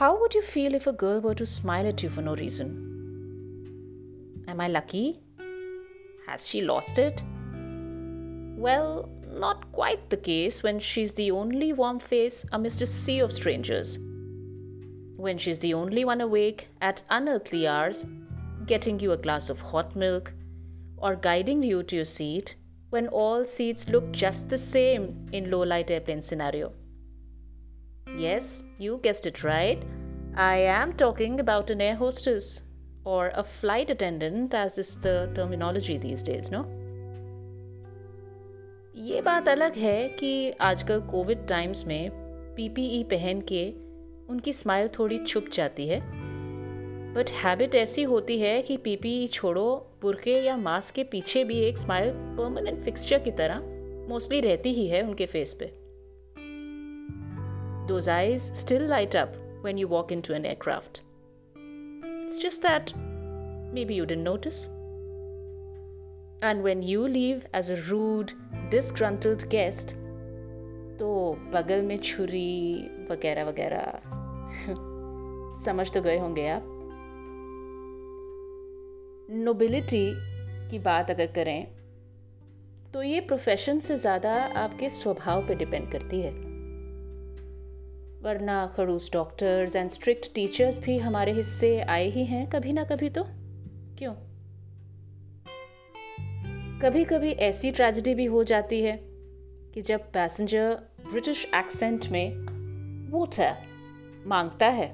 How would you feel if a girl were to smile at you for no reason? Am I lucky? Has she lost it? Well, not quite the case when she's the only warm face amidst a sea of strangers. When she's the only one awake at unearthly hours, getting you a glass of hot milk, or guiding you to your seat when all seats look just the same in low light airplane scenario. Yes, you guessed it right. I am talking about an air hostess or a flight attendant, as is the terminology these days, no? ये बात अलग है कि आजकल Covid times में PPE पहन के उनकी स्माइल थोड़ी छुप जाती है बट हैबिट ऐसी होती है कि पीपीई छोड़ो बुरके या मास्क के पीछे भी एक स्माइल परमानेंट फिक्सचर की तरह मोस्टली रहती ही है उनके फेस पे Those eyes still light up when you walk into an aircraft. It's just that maybe you didn't notice. And when you leave as a rude, disgruntled guest, तो बगल में छुरी वगैरह वगैरह समझ तो गए होंगे आप नोबिलिटी की बात अगर करें तो ये प्रोफेशन से ज़्यादा आपके स्वभाव पे डिपेंड करती है वरना खड़ूस डॉक्टर्स एंड स्ट्रिक्ट टीचर्स भी हमारे हिस्से आए ही हैं कभी ना कभी तो। क्यों? कभी कभी ऐसी ट्रेजिडी भी हो जाती है कि जब पैसेंजर ब्रिटिश एक्सेंट में वोटर माँगता है,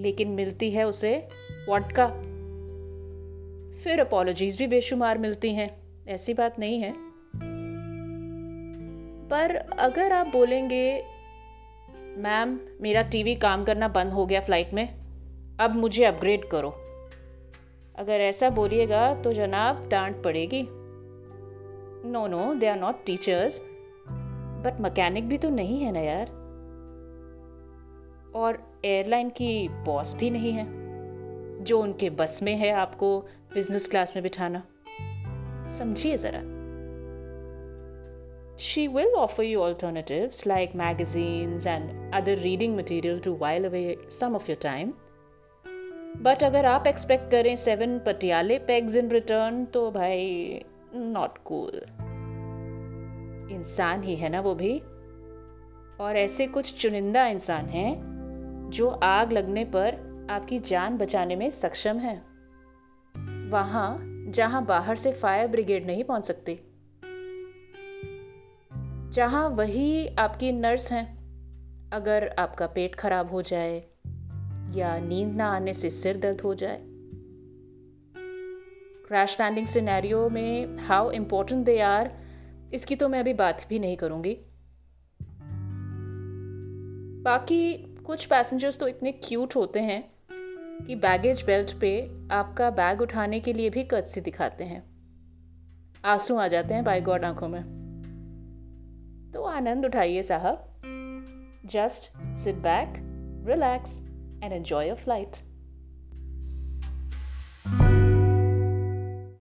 लेकिन मिलती है उसे वॉडका फिर अपोलॉजीज भी बेशुमार मिलती हैं, ऐसी बात नहीं है। पर अगर आप बोलेंगे मैम मेरा टीवी काम करना बंद हो गया फ़्लाइट में। अब मुझे अपग्रेड करो। अगर ऐसा बोलिएगा तो जनाब डांट पड़ेगी। No no they are not teachers but mechanic भी तो नहीं है ना यार। और एयरलाइन की बॉस भी नहीं है। जो उनके बस में है आपको बिज़नेस क्लास में बिठाना। समझिए ज़रा। She will offer you alternatives like magazines and other reading material to while away some of your time. But अगर आप एक्सपेक्ट करें सेवन पटियाले पेग्स इन रिटर्न तो भाई नॉट कूल इंसान ही है ना वो भी और ऐसे कुछ चुनिंदा इंसान हैं जो आग लगने पर आपकी जान बचाने में सक्षम है वहाँ जहाँ बाहर से फायर ब्रिगेड नहीं पहुँच सकती जहाँ वही आपकी नर्स हैं, अगर आपका पेट खराब हो जाए या नींद ना आने से सिर दर्द हो जाए। क्रैश लैंडिंग सिनेरियो में हाउ इम्पोर्टेंट दे आर इसकी तो मैं अभी बात भी नहीं करूँगी। बाकी कुछ पैसेंजर्स तो इतने क्यूट होते हैं कि बैगेज बेल्ट पे आपका बैग उठाने के लिए भी कदसी दिखाते हैं। आँसू आ जाते हैं बाई गॉड आँखों में। आनंद उठाइए साहब just sit back relax and enjoy a flight